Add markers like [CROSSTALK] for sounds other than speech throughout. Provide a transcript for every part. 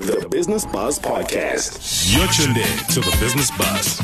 The Business Buzz Podcast. You're tuned in to the Business Buzz.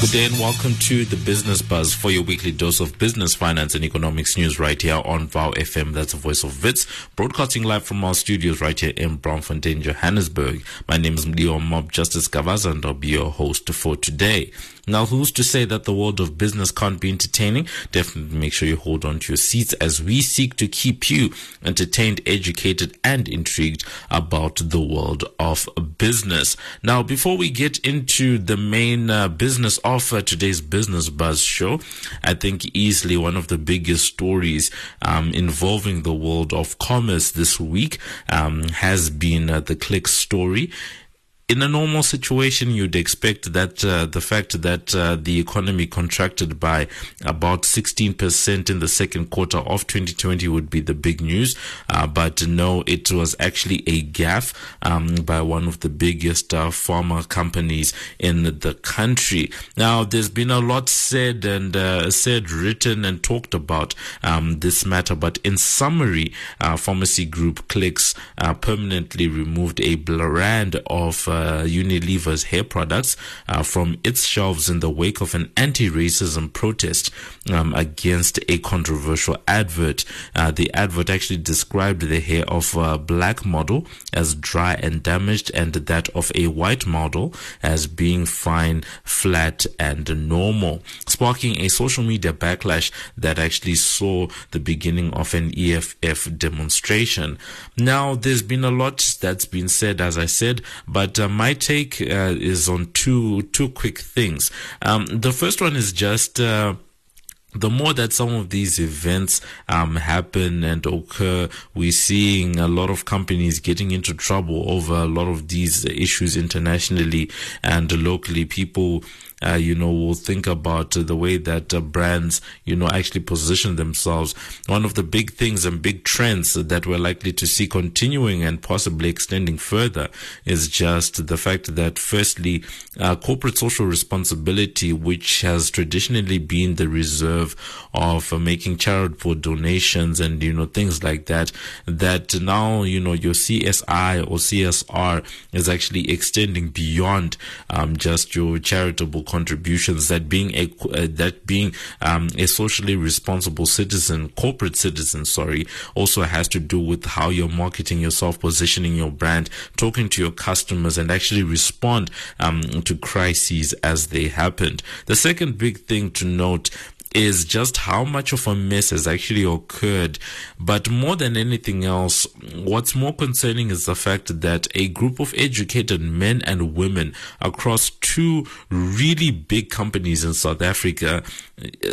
Good day and welcome to the Business Buzz for your weekly dose of business, finance, and economics news right here on VOW FM. That's the voice of Wits, broadcasting live from our studios right here in Braamfontein, Johannesburg. My name is Leo Mob Justice Gavaza and I'll be your host for today. Now, who's to say that the world of business can't be entertaining? Definitely make sure you hold on to your seats as we seek to keep you entertained, educated, and intrigued about the world of business. Now, before we get into the main uh, business of uh, today's Business Buzz show, I think easily one of the biggest stories um, involving the world of commerce this week um, has been uh, the Clicks story in a normal situation, you'd expect that uh, the fact that uh, the economy contracted by about 16% in the second quarter of 2020 would be the big news. Uh, but no, it was actually a gaffe um, by one of the biggest uh, pharma companies in the country. Now, there's been a lot said and uh, said, written, and talked about um, this matter. But in summary, uh, Pharmacy Group Clicks permanently removed a brand of Unilever's hair products uh, from its shelves in the wake of an anti-racism protest um, against a controversial advert. Uh, the advert actually described the hair of a black model as dry and damaged, and that of a white model as being fine, flat, and normal, sparking a social media backlash that actually saw the beginning of an EFF demonstration. Now, there's been a lot that's been said, as I said, but uh, my take uh, is on two two quick things. Um, the first one is just. Uh, the more that some of these events um, happen and occur, we're seeing a lot of companies getting into trouble over a lot of these issues internationally and locally. People uh, you know, will think about uh, the way that uh, brands, you know, actually position themselves. One of the big things and big trends that we're likely to see continuing and possibly extending further is just the fact that, firstly, uh, corporate social responsibility, which has traditionally been the reserve of uh, making charitable donations and, you know, things like that, that now, you know, your CSI or CSR is actually extending beyond um, just your charitable contributions that being a uh, that being um, a socially responsible citizen, corporate citizen, sorry, also has to do with how you're marketing yourself, positioning your brand, talking to your customers, and actually respond um, to crises as they happened. The second big thing to note is just how much of a mess has actually occurred. But more than anything else, what's more concerning is the fact that a group of educated men and women across two really big companies in South Africa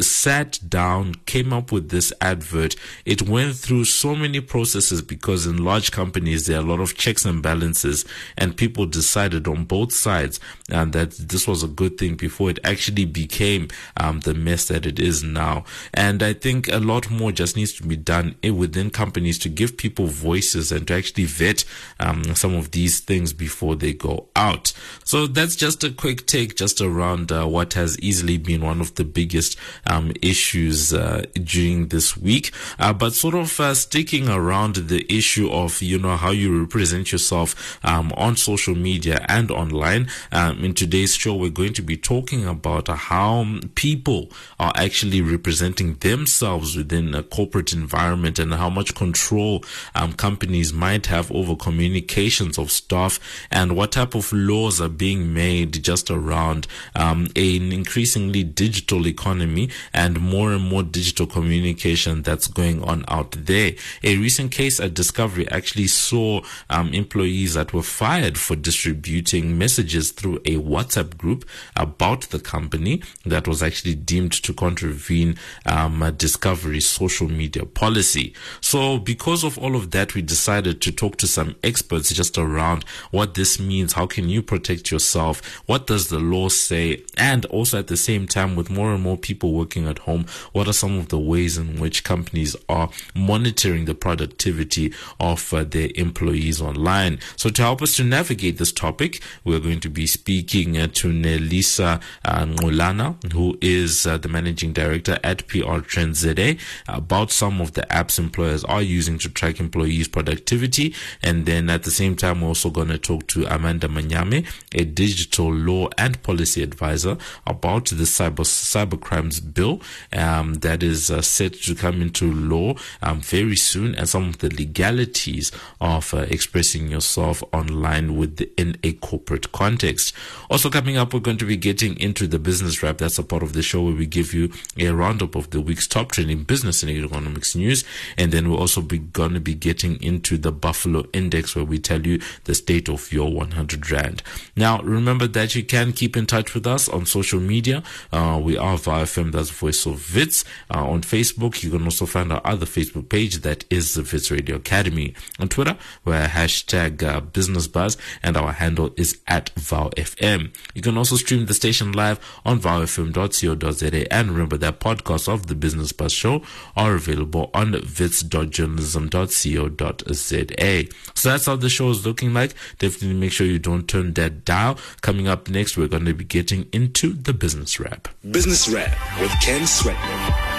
sat down, came up with this advert. It went through so many processes because in large companies there are a lot of checks and balances, and people decided on both sides and that this was a good thing before it actually became um, the mess that it is now. And I think a lot more just needs to be done within companies to give people voices and to actually vet um, some of these things before they go out. So that's just a quick take just around uh, what has easily been one of the biggest um, issues uh, during this week. Uh, but sort of uh, sticking around the issue of you know how you represent yourself um, on social media and online. Um, in today's show, we're going to be talking about how people are actually representing themselves within a corporate environment and how much control um, companies might have over communications of staff and what type of laws are being made just around um, an increasingly digital economy and more and more digital communication that's going on out there. A recent case at Discovery actually saw um, employees that were fired for distributing messages through a WhatsApp group about the company that was actually deemed to contravene um, Discovery social media policy. So, because of all of that, we decided to talk to some experts just around what this means. How can you protect yourself? What does the law say? And also at the same time, with more and more people working at home? What are some of the ways in which companies are monitoring the productivity of uh, their employees online? So to help us to navigate this topic, we're going to be speaking uh, to Nelisa uh, who is uh, the managing Director at PR Trend ZA, about some of the apps employers are using to track employees' productivity. And then at the same time, we're also going to talk to Amanda Manyame, a digital law and policy advisor, about the cyber cyber crimes bill um, that is uh, set to come into law um, very soon, and some of the legalities of uh, expressing yourself online within a corporate context. Also coming up, we're going to be getting into the business wrap. That's a part of the show where we give you a roundup of the week's top trending business and economics news, and then we're also be going to be getting into the Buffalo Index where we tell you the state of your 100 rand. Now, remember that you can keep in touch with us on social media. Uh, we are VOW FM, that's Voice of Wits. Uh, on Facebook, you can also find our other Facebook page that is the Wits Radio Academy. On Twitter, we're hashtag uh, Business Buzz, and our handle is at VowFM. You can also stream the station live on vowfm.co.za, and remember that podcasts of the Business Buzz show are available on wits.journalism.co.za. So that's how the show is looking like. Definitely make sure you don't turn that dial. Coming up next, we're going to be getting into the business wrap. Business Wrap with Ken Swetman.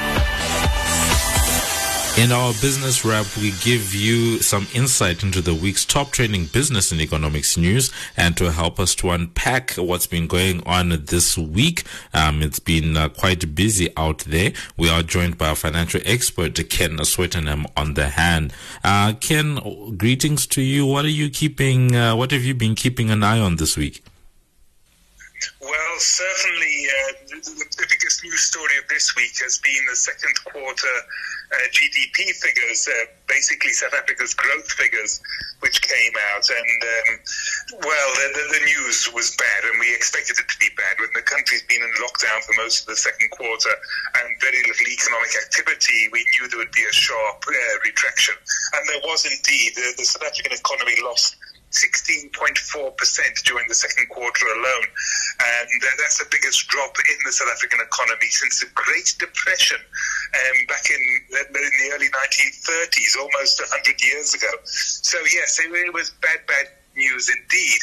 In our business wrap, we give you some insight into the week's top trending business and economics news. And to help us to unpack what's been going on this week, um, it's been uh, quite busy out there. We are joined by our financial expert, Ken Swettenham, on the hand. Uh, Ken, greetings to you. What are you keeping, uh, what have you been keeping an eye on this week? Well, certainly uh, the, the, biggest news story of this week has been the second quarter GDP figures, uh, basically South Africa's growth figures, which came out. And, um, well, the, the, the, news was bad, and we expected it to be bad. When the country's been in lockdown for most of the second quarter and very little economic activity, we knew there would be a sharp uh, retraction. And there was indeed. The South African economy lost 16.4% during the second quarter alone. And uh, that's the biggest drop in the South African economy since the Great Depression um, back in, in the early 1930s, almost 100 years ago. So, yes, it was bad, bad news indeed.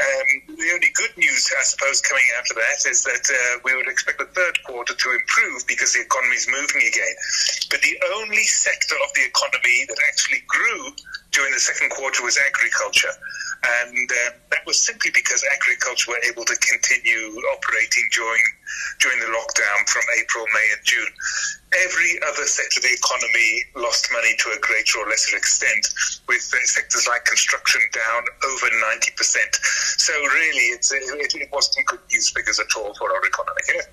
Um, the only good news, I suppose, coming out of that is that uh, we would expect the third quarter to improve because the economy is moving again. But the only sector of the economy that actually grew during the second quarter was agriculture. And uh, that was simply because agriculture were able to continue operating during during the lockdown from April, May, and June. Every other sector of the economy lost money to a greater or lesser extent, with sectors like construction down over 90%. So, really, it's, it, it wasn't good news figures at all for our economy. Yeah. [LAUGHS]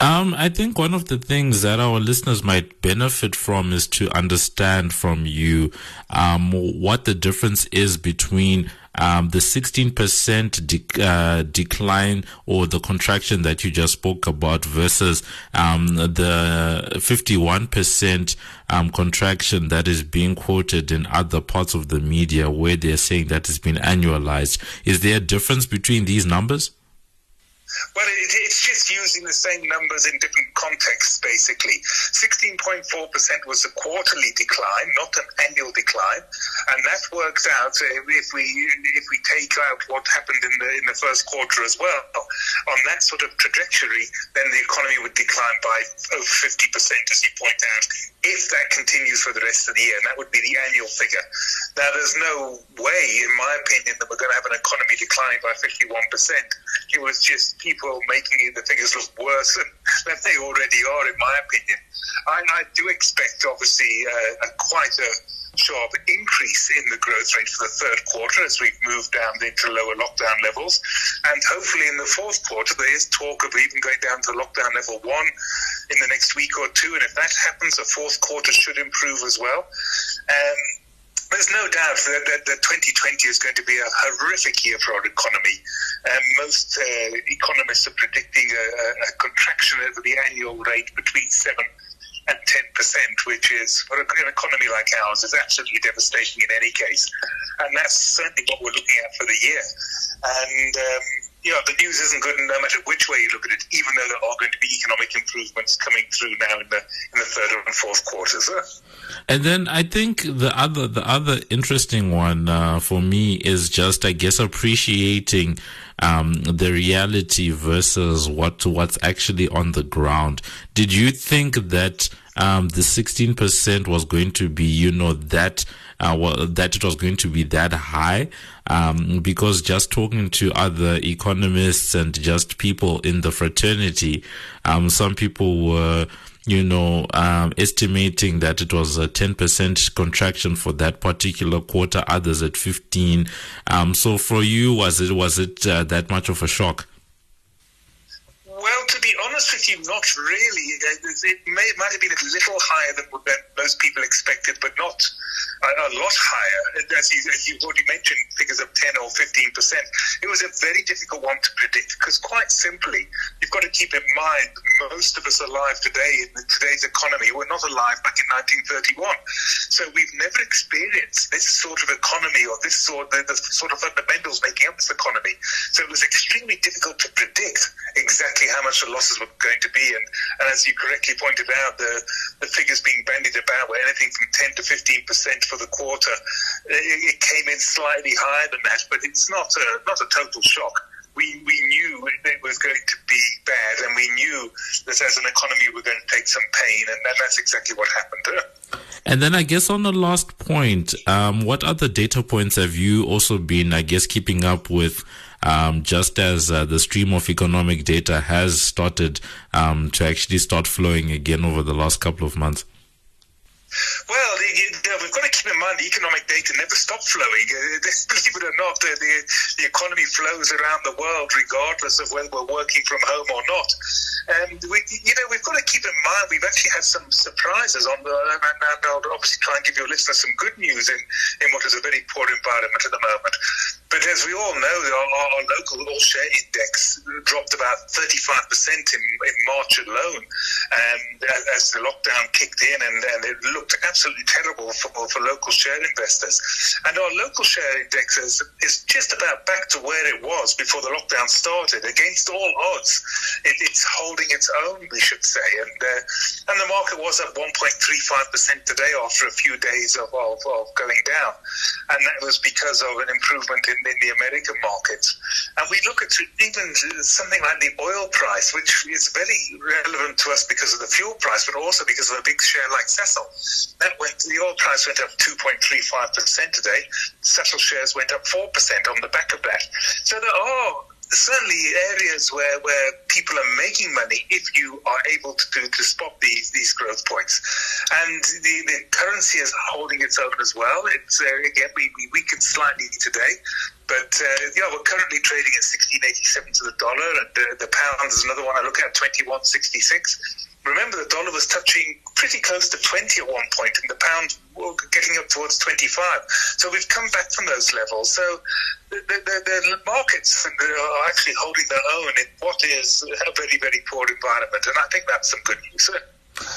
Um, I think one of the things that our listeners might benefit from is to understand from you um, what the difference is between um, the 16% de- uh, decline or the contraction that you just spoke about versus um, the 51% um, contraction that is being quoted in other parts of the media where they're saying that it's been annualized. Is there a difference between these numbers? Well, it, it's just using the same numbers in different contexts, basically. 16.4% was a quarterly decline, not an annual decline, and that works out if we if we take out what happened in the in the first quarter as well. On that sort of trajectory, then the economy would decline by over 50%, as you point out, if that continues for the rest of the year, and that would be the annual figure. Now, there's no way, in my opinion, that we're going to have an economy decline by 51%. It was just people making the figures look worse than, than they already are, in my opinion. I, I do expect, obviously, uh, a, quite a sharp increase in the growth rate for the third quarter as we've moved down into lower lockdown levels. And hopefully in the fourth quarter, there is talk of even going down to lockdown level one in the next week or two. And if that happens, the fourth quarter should improve as well. Um, there's no doubt that, that, that, 2020 is going to be a horrific year for our economy. Um, most uh, economists are predicting a, a, contraction over the annual rate between 7 and 10%, which is, for an economy like ours, is absolutely devastating in any case. And that's certainly what we're looking at for the year. and um, you know, the news isn't good no matter which way you look at it, even though there are going to be economic improvements coming through now in the in the third and fourth quarters. And then I think the other the other interesting one uh, for me is just I guess appreciating um, the reality versus what what's actually on the ground. Did you think that um, the 16% was going to be, you know, that uh, well, that it was going to be that high? Um, because just talking to other economists and just people in the fraternity, um, some people were you know, um, estimating that it was a 10% contraction for that particular quarter, others at 15. Um, so for you, was it, was it uh, that much of a shock? Well, to be honest with you, not really. Uh, it may, might have been a little higher than, than most people expected, but not a, lot higher. As, you, as you've already mentioned, figures of 10 or 15 percent. It was a very difficult one to predict because, quite simply, you've got to keep in mind most of us alive today in today's economy were not alive back in 1931. So we've never experienced this sort of economy or this sort the, the sort of fundamentals making up this economy. So it was extremely difficult to predict exactly how much the losses were going to be. And, and as you correctly pointed out, the, the figures being bandied about were anything from 10 to 15 percent for the quarter. It, it came in slightly higher than that, but it's not a, not a total shock. We, we knew it was going to be bad, and we knew that as an economy we're going to take some pain, and that's exactly what happened. And then I guess on the last point, um, what other data points have you also been, I guess, keeping up with? Um, just as uh, the stream of economic data has started um, to actually start flowing again over the last couple of months. Well, we've got to keep in mind the economic data never stop flowing. Uh, [LAUGHS] believe it or not, the, the, the, economy flows around the world regardless of whether we're working from home or not. And we, you know, we've got to keep in mind we've actually had some surprises on the, and, and I'll obviously try and give your listeners some good news in, in what is a very poor environment at the moment. But as we all know, our, our local all share index dropped about 35% in, in March alone um, as the lockdown kicked in, and, and it looked absolutely terrible for, for local share investors. And our local share index is, is just about back to where it was before the lockdown started. Against all odds, it, it's holding its own, we should say. And uh, and the market was up 1.35% today after a few days of, of, of, going down. And that was because of an improvement in, in the American markets. And we look at even something like the oil price, which is very relevant to us because of the fuel price, but also because of a big share like Sasol. That went, the oil price went up 2.35% today. Sasol shares went up 4% on the back of that. So there are certainly areas where, where people are making money if you are able to, to, spot these, these growth points. And the, the currency is holding its own as well. It's uh, again, we, we weakened slightly today. But uh, yeah, we're currently trading at 16.87 to the dollar, and the, the pound is another one I look at 21.66 remember the dollar was touching pretty close to 20 at one point and the pound was getting up towards 25 so we've come back from those levels. So the, the, the, markets are actually holding their own in what is a very very poor environment and i think that's some good news.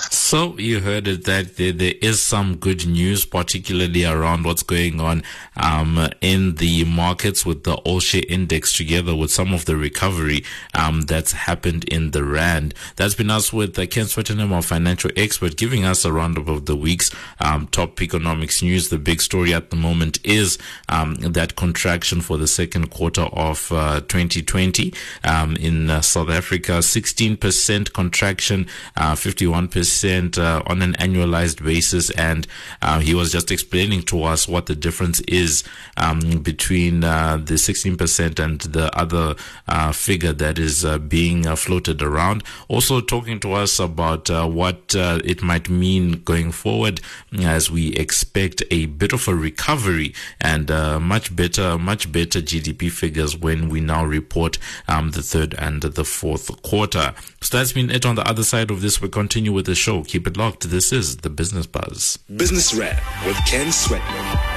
So you heard it that there, there is some good news, particularly around what's going on um, in the markets with the all share index together with some of the recovery um, that's happened in the rand. That's been us with uh, Ken Swettenham, our financial expert, giving us a roundup of the week's um, top economics news. The big story at the moment is um, that contraction for the second quarter of uh, 2020 um, in uh, South Africa, 16% contraction, uh, 51% uh, on an annualized basis. And uh, he was just explaining to us what the difference is um, between uh, the 16% and the other uh, figure that is uh, being uh, floated around. Also, talking to us about what it might mean going forward as we expect a bit of a recovery and much better, much better GDP figures when we now report um, the third and the fourth quarter. So that's been it on the other side of this. We continue with the show. Keep it locked. This is the Business Buzz. Business Wrap with Ken Swetman.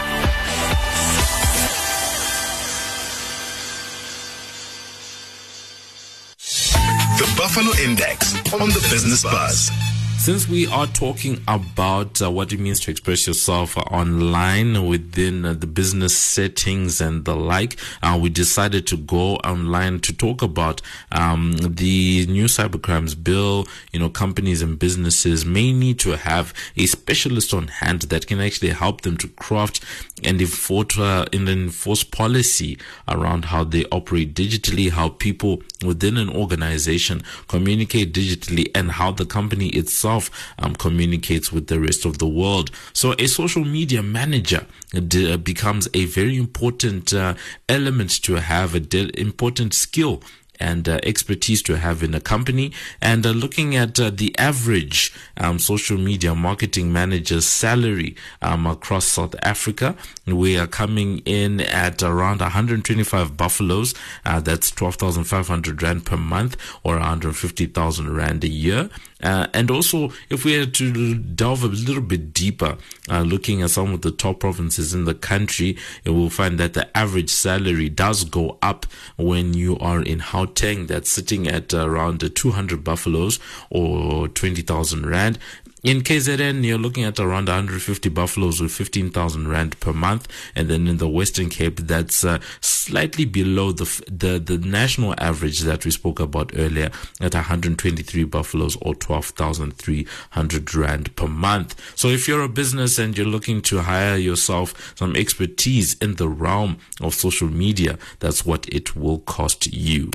Index on the Business Buzz. Since we are talking about uh, what it means to express yourself online within uh, the business settings and the like, uh, we decided to go online to talk about um, the new cybercrimes bill. You know, companies and businesses may need to have a specialist on hand that can actually help them to craft and enforce, uh, and enforce policy around how they operate digitally, how people within an organization communicate digitally, and how the company itself itself um, communicates with the rest of the world. So a social media manager d- becomes a very important uh, element to have, a de- important skill and uh, expertise to have in a company. And uh, looking at uh, the average um, social media marketing manager's salary um, across South Africa, we are coming in at around 125 buffaloes. Uh, that's 12,500 rand per month or 150,000 rand a year. Uh, and also, if we had to delve a little bit deeper, uh, looking at some of the top provinces in the country, you will find that the average salary does go up when you are in Gauteng, that's sitting at around 200 buffaloes or 20,000 rand. In KZN, you're looking at around 150 buffaloes with 15,000 rand per month, and then in the Western Cape, that's uh, slightly below the, the the national average that we spoke about earlier at 123 buffaloes or 12,300 rand per month. So, if you're a business and you're looking to hire yourself some expertise in the realm of social media, that's what it will cost you.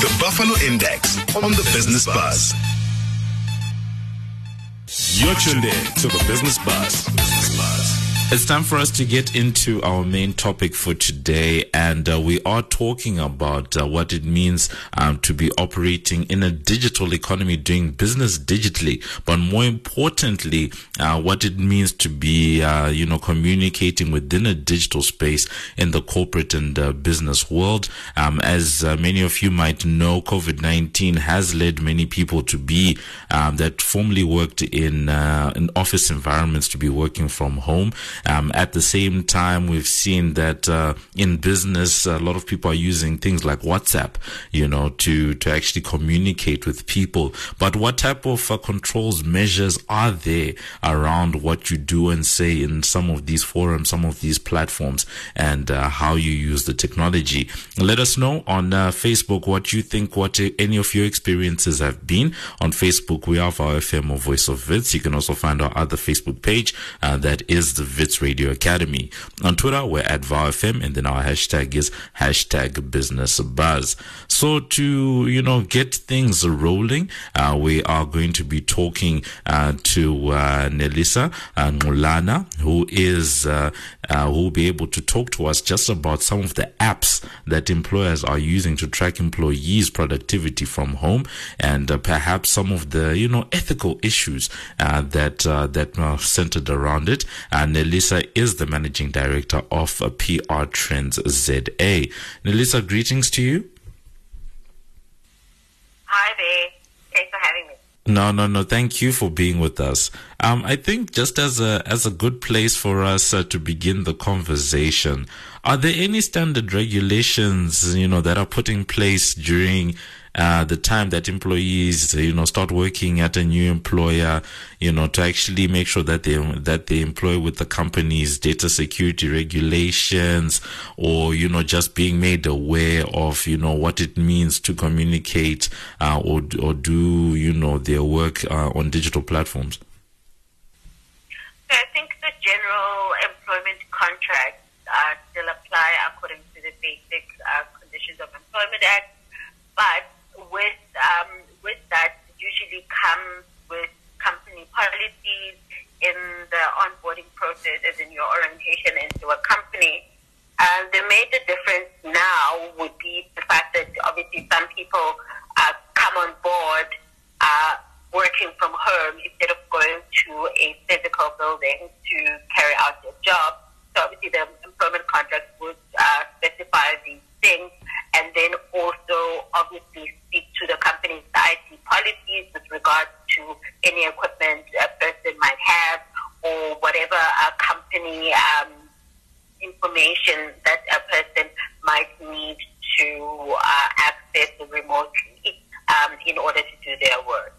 The Buffalo Index on the Business Buzz. You're tuned in to the Business Buzz. It's time for us to get into our main topic for today, and uh, we are talking about uh, what it means um, to be operating in a digital economy, doing business digitally, but more importantly, uh, what it means to be, uh, you know, communicating within a digital space in the corporate and uh, business world. Um, as uh, many of you might know, COVID nineteen has led many people to be um, that formerly worked in in office environments to be working from home. Um, at the same time, we've seen that uh, in business, a lot of people are using things like WhatsApp, you know, to to actually communicate with people. But what type of uh, controls measures are there around what you do and say in some of these forums, some of these platforms, and uh, how you use the technology? Let us know on uh, Facebook what you think, what any of your experiences have been on Facebook. We have VOW FM or Voice of Wits. You can also find our other Facebook page uh, that is the Radio Academy. On Twitter, we're at VowFM, and then our hashtag is hashtag Business Buzz. So to you know get things rolling, uh, we are going to be talking uh, to uh, Nelisa uh, Ngulana, who is uh, uh, who will be able to talk to us just about some of the apps that employers are using to track employees' productivity from home, and uh, perhaps some of the you know ethical issues uh, that uh, that are centered around it. Nelisa is the managing director of PR Trends ZA. Nelisa, greetings to you. Hi there. Thanks for having me. No, no, no. Thank you for being with us. Um, I think just as a as a good place for us uh, to begin the conversation, are there any standard regulations you know that are put in place during uh, the time that employees you know start working at a new employer you know to actually make sure that they that they employ with the company's data security regulations or you know just being made aware of you know what it means to communicate uh, or or do you know their work uh, on digital platforms. I think the general employment contracts uh, still apply according to the basic uh, conditions of employment act, but with um, with that usually comes with company policies in the onboarding process, as in your orientation into a company. Uh, the major difference now would be the fact that obviously some people uh, come on board uh, working from home instead of going to a physical building to carry out their job. So obviously the employment contract would uh, specify these things and then also to the company's IT policies with regards to any equipment a person might have or whatever uh, company um, information that a person might need to uh, access remotely um, in order to do their work.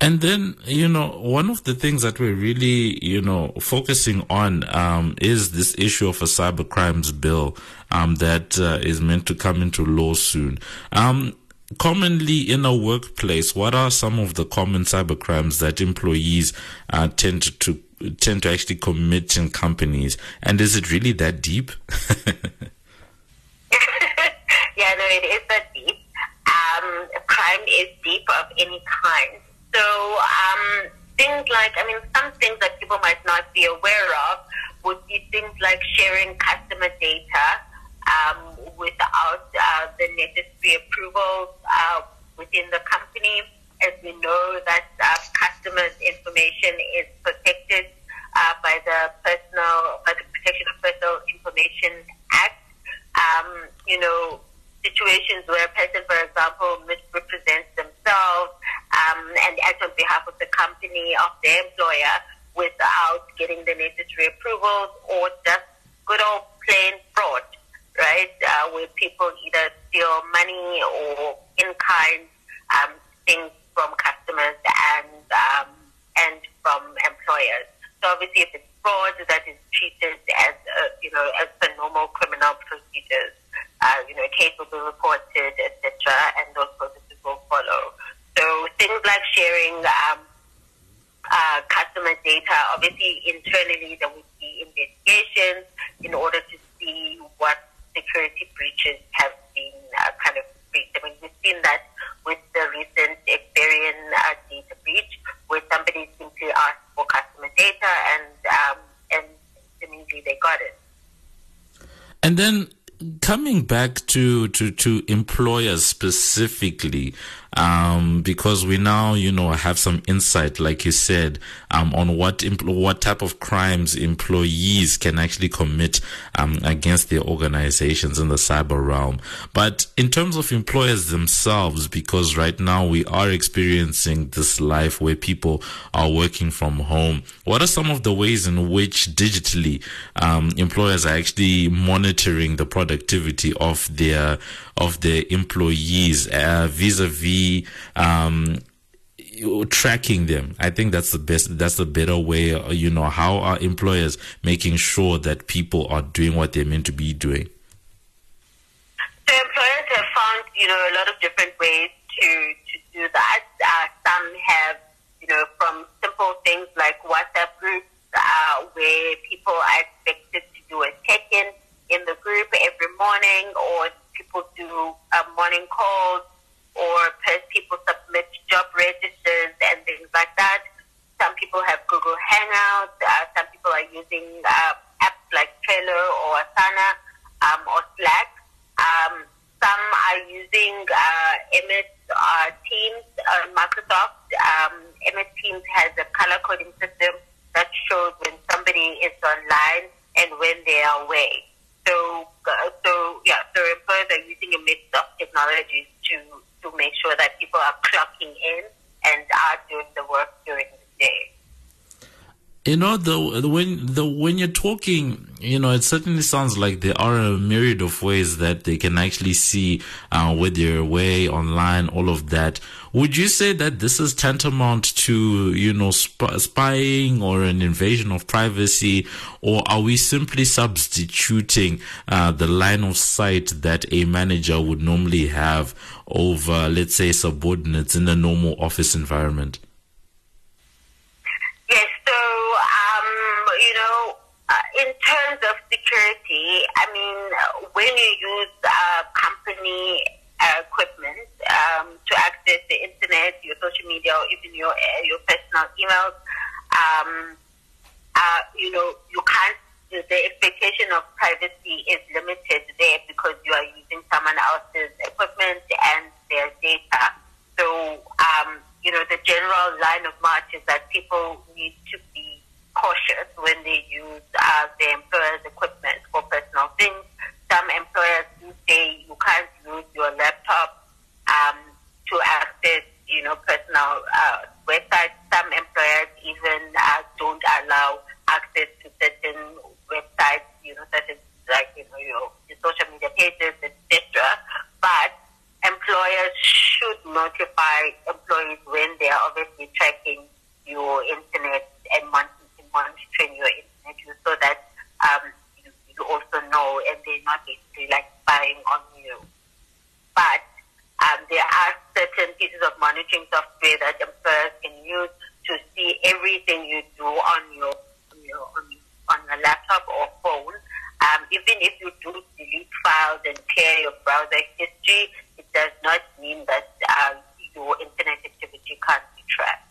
And then, you know, one of the things that we're really, you know, focusing on um, is this issue of a cyber crimes bill um, that uh, is meant to come into law soon. Um, commonly in a workplace, what are some of the common cyber crimes that employees uh, tend to tend to actually commit in companies? And is it really that deep? [LAUGHS] [LAUGHS] yeah, no, it is that deep. Um, crime is deep of any kind. So um, things like, I mean, some things that people might not be aware of would be things like sharing customer data um, without uh, the necessary approvals uh, within the company. As we know that uh, customers' information is protected uh, by the personal, by the Protection of Personal Information Act. Um, you know, situations where a person, for example, misrepresents themselves um, and acts on behalf of the company of their employer without getting the necessary approvals or just good old plain fraud right? Uh, where people either steal money or in kind um, things from customers and um, and from employers. So obviously, if it's fraud, that is treated as uh, you know as the normal criminal procedures. Uh, you know, a case will be reported, etc., and those processes will follow. So things like sharing um, uh, customer data, obviously internally there would be investigations in order to see what security breaches have been uh, kind of breached. I mean, we've seen that with the recent Experian uh, data breach, where somebody simply asked for customer data and um, and immediately they got it. And then coming back to to to employers specifically um, because we now, you know, have some insight, like you said, um, on what empl- what type of crimes employees can actually commit um, against their organizations in the cyber realm. But in terms of employers themselves, because right now we are experiencing this life where people are working from home, what are some of the ways in which digitally um, employers are actually monitoring the productivity of their of their employees uh, vis-a-vis um, tracking them. I think that's the best. That's the better way. Uh, you know, how are employers making sure that people are doing what they're meant to be doing? So employers have found, you know, a lot of different ways to to do that. Uh, some have, you know, from simple things like WhatsApp groups, uh, where people are expected to do a check-in in the group every morning, or people do uh, morning calls or people submit job registers and things like that. Some people have Google Hangouts. Uh, some people are using uh, apps like Trello or Asana um, or Slack. Um, some are using uh, MS uh, Teams, uh, Microsoft. Um, MS Teams has a color coding system that shows when somebody is online and when they are away. So, uh, so yeah, so employers are using a mix of technologies to to make sure that people are clocking in and are doing the work during the day. You know, the, the when the when you're talking, you know, it certainly sounds like there are a myriad of ways that they can actually see uh, whether you're away online, all of that. Would you say that this is tantamount to, you know, sp- spying or an invasion of privacy, or are we simply substituting uh, the line of sight that a manager would normally have over, let's say, subordinates in a normal office environment? Yes, so, um, you know, uh, in terms of security, I mean, when you use a company uh, equipment um, to access the internet, your social media, or even your uh, your personal emails, um, uh, you know, you can't. The expectation of privacy is limited there because you are using someone else's equipment and their data. So, um, you know, the general line of march is that people need to be cautious when they use uh, their employer's equipment for personal things. Some employers you say you can't use your laptop um, to access, you know, personal uh, websites. Some employers even uh, don't allow access to certain websites, you know, certain like you know your, your social media pages, etc. But employers should notify employees when they are obviously tracking your internet and monitoring your internet so that um, you, you also know and they're not basically like spying on you. But um, there are certain pieces of monitoring software that employers can use to see everything you do on your on your, on, on your laptop or phone. Um, even if you do delete files and clear your browser history, it does not mean that uh, your internet activity can't be tracked.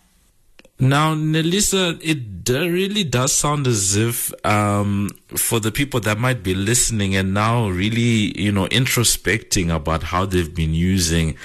Now, Nelisa, it really does sound as if um, for the people that might be listening and now really, you know, introspecting about how they've been using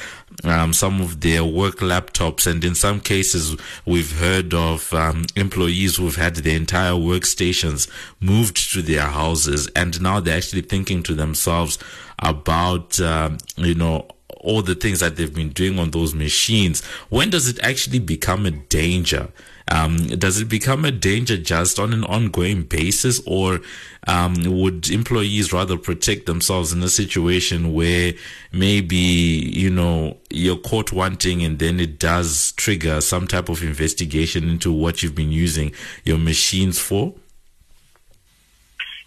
um, some of their work laptops, and in some cases, we've heard of um, employees who've had their entire workstations moved to their houses, and now they're actually thinking to themselves about, um, you know, all the things that they've been doing on those machines, when does it actually become a danger? Um, does it become a danger just on an ongoing basis, or um, would employees rather protect themselves in a situation where maybe you know you're caught wanting, and then it does trigger some type of investigation into what you've been using your machines for?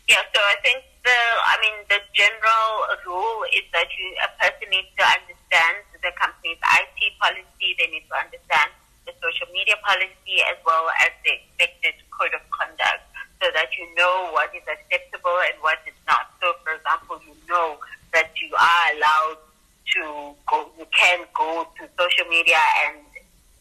Yeah, so I think the, I mean, the general rule is that you, a person needs to understand the company's IT policy. They need to understand the social media policy as well as the expected code of conduct so that you know what is acceptable and what is not. So, for example, you know that you are allowed to go, you can go to social media and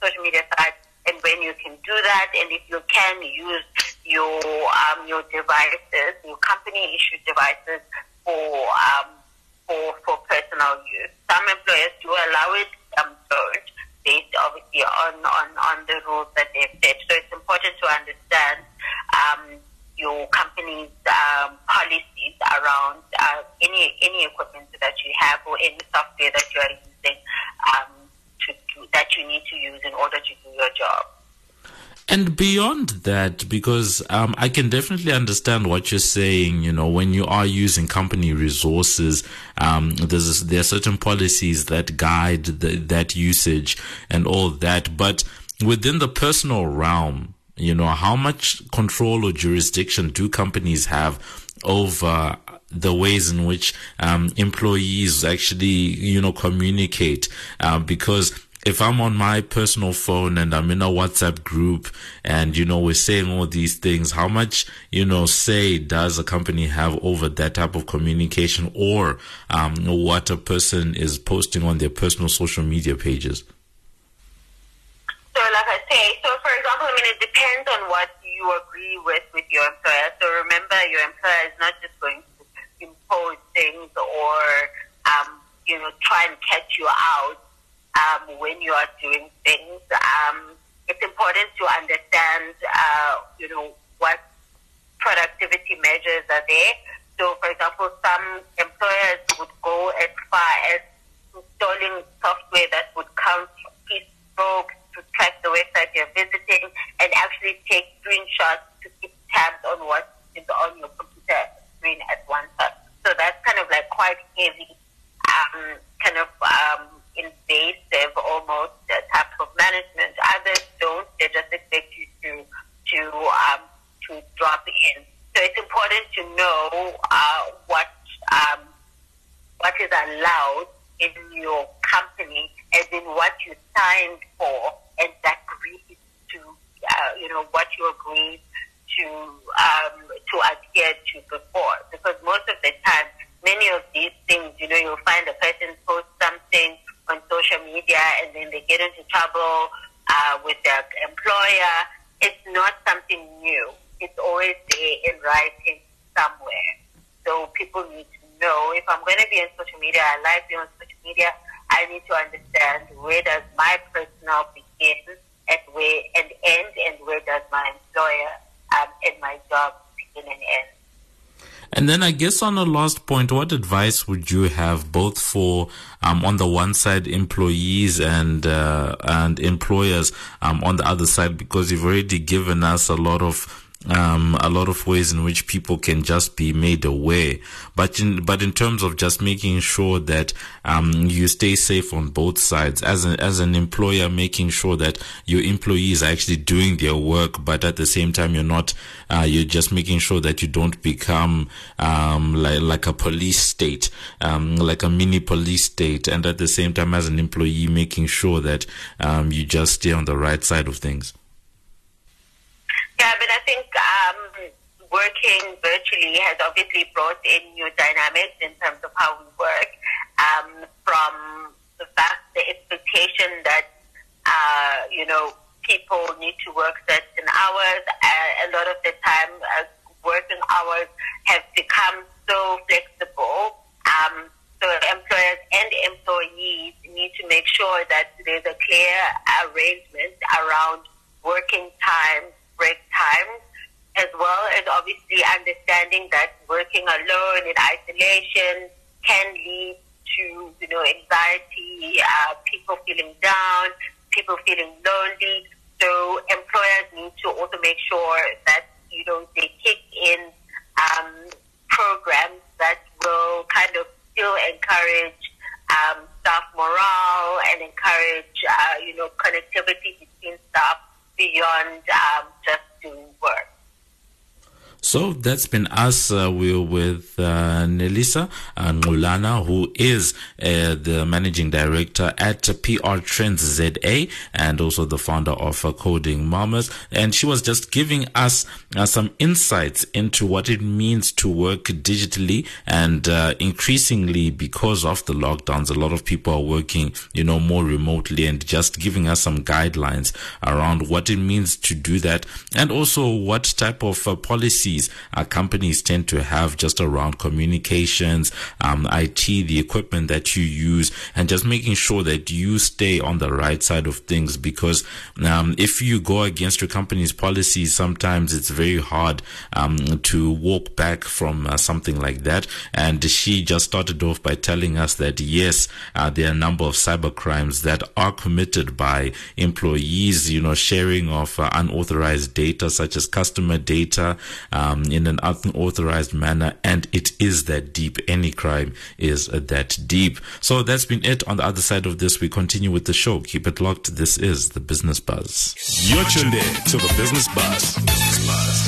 social media sites and when you can do that and if you can use your um, your devices, your company issued devices for um, for for personal use. Some employers do allow it, some don't, based obviously on, on, on the rules that they've set. So it's important to understand um, your company's um, policies around uh, any any equipment that you have or any software that you are using um, to do, that you need to use in order to do your job. And beyond that, because um, I can definitely understand what you're saying, you know, when you are using company resources, um, there's there are certain policies that guide the, that usage and all that. But within the personal realm, you know, how much control or jurisdiction do companies have over the ways in which um, employees actually, you know, communicate? Uh, because if I'm on my personal phone and I'm in a WhatsApp group and, you know, we're saying all these things, how much, you know, say does a company have over that type of communication or um, what a person is posting on their personal social media pages? So, like I say, so for example, I mean, it depends on what you agree with with your employer. So, remember, your employer is not just going to impose things or, um, you know, try and catch you out um, when you are doing things. Um, it's important to understand, uh, you know, what productivity measures are there. So, for example, some employers would go as far as installing software that would count keystrokes to track the website you're visiting and actually take screenshots to keep tabs on what is on your computer screen at one time. So that's kind of like quite heavy, um, kind of um, invasive almost uh, type of management. Others don't. They just expect you to to um, to drop in. So it's important to know uh, what um, what is allowed in your company, as in what you signed for and that agreed to, uh, you know, what you agreed to um, to adhere to before. Because most of the time, many of these things, you know, you'll find a person post something on social media and then they get into trouble uh, with their employer. It's not something new. It's always there in writing somewhere. So people need to know if I'm going to be on social media, I like being on social media. I need to understand where does my personal begin and where and end, and where does my employer um, and my job begin and end. And then I guess on a last point, what advice would you have both for, um, on the one side, employees and, uh, and employers, um, on the other side, because you've already given us a lot of, um, a lot of ways in which people can just be made aware. But in, but in terms of just making sure that um, you stay safe on both sides, as an, as an employer, making sure that your employees are actually doing their work, but at the same time, you're not, uh, you're just making sure that you don't become um, like, like a police state, um, like a mini police state, and at the same time, as an employee, making sure that um, you just stay on the right side of things. Yeah, but I think um, working virtually has obviously brought in new dynamics in terms of how we work. Um, from the fact, the expectation that uh, you know people need to work certain hours. Uh, a lot of the time, uh, working hours have become so flexible. Um, so employers and employees need to make sure that there's a clear arrangement around working times break times, as well as obviously understanding that working alone in isolation can lead to, you know, anxiety, uh, people feeling down, people feeling lonely. So employers need to also make sure that, you know, they kick in um, programs that will kind of still encourage um, staff morale and encourage, uh, you know, connectivity between staff beyond um, just. So that's been us. Uh, we're with uh, Nelisa uh, who is uh, the managing director at PR Trends ZA and also the founder of uh, Coding Mamas. And she was just giving us uh, some insights into what it means to work digitally. And increasingly, because of the lockdowns, a lot of people are working, you know, more remotely and just giving us some guidelines around what it means to do that and also what type of policy policies uh, companies tend to have just around communications, um, IT, the equipment that you use, and just making sure that you stay on the right side of things. Because um, if you go against your company's policies, sometimes it's very hard um, to walk back from uh, something like that. And she just started off by telling us that yes, uh, there are a number of cyber crimes that are committed by employees, you know, sharing of uh, unauthorized data such as customer data, um, in an unauthorized manner, and it is that deep. Any crime is that deep. So that's been it. On the other side of this, we continue with the show. Keep it locked. This is the Business Buzz. You're tuned in to the Business Buzz.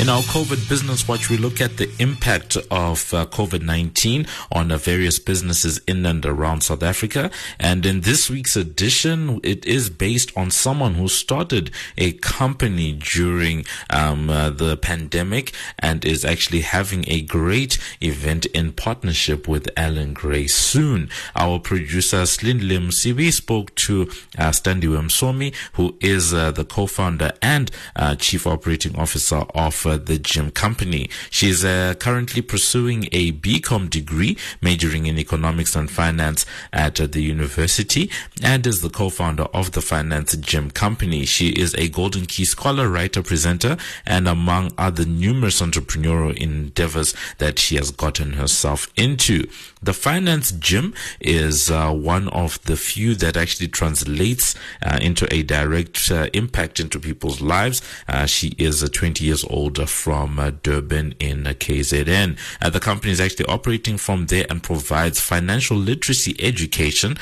In our COVID Business Watch, we look at the impact of uh, COVID 19 on uh, various businesses in and around South Africa. And in this week's edition, it is based on someone who started a company during um, uh, the pandemic and is actually having a great event in partnership with Allan Gray soon. Our producer Slindlim Sibi spoke to uh, Standiwe Msomi, who is uh, the co-founder and uh, chief operating officer of uh, the gym company. She's uh, currently pursuing a BCom degree, majoring in economics and finance at uh, the university, and is the co-founder of the finance gym company. She is a Golden Key scholar, writer, presenter, and among other numerous entrepreneurial endeavors that she has gotten herself into. The finance gym is uh, one of the few that actually translates uh, into a direct uh, impact into people's lives. Uh, she is uh, 20 years old from uh, Durban in KZN. the company is actually operating from there and provides financial literacy education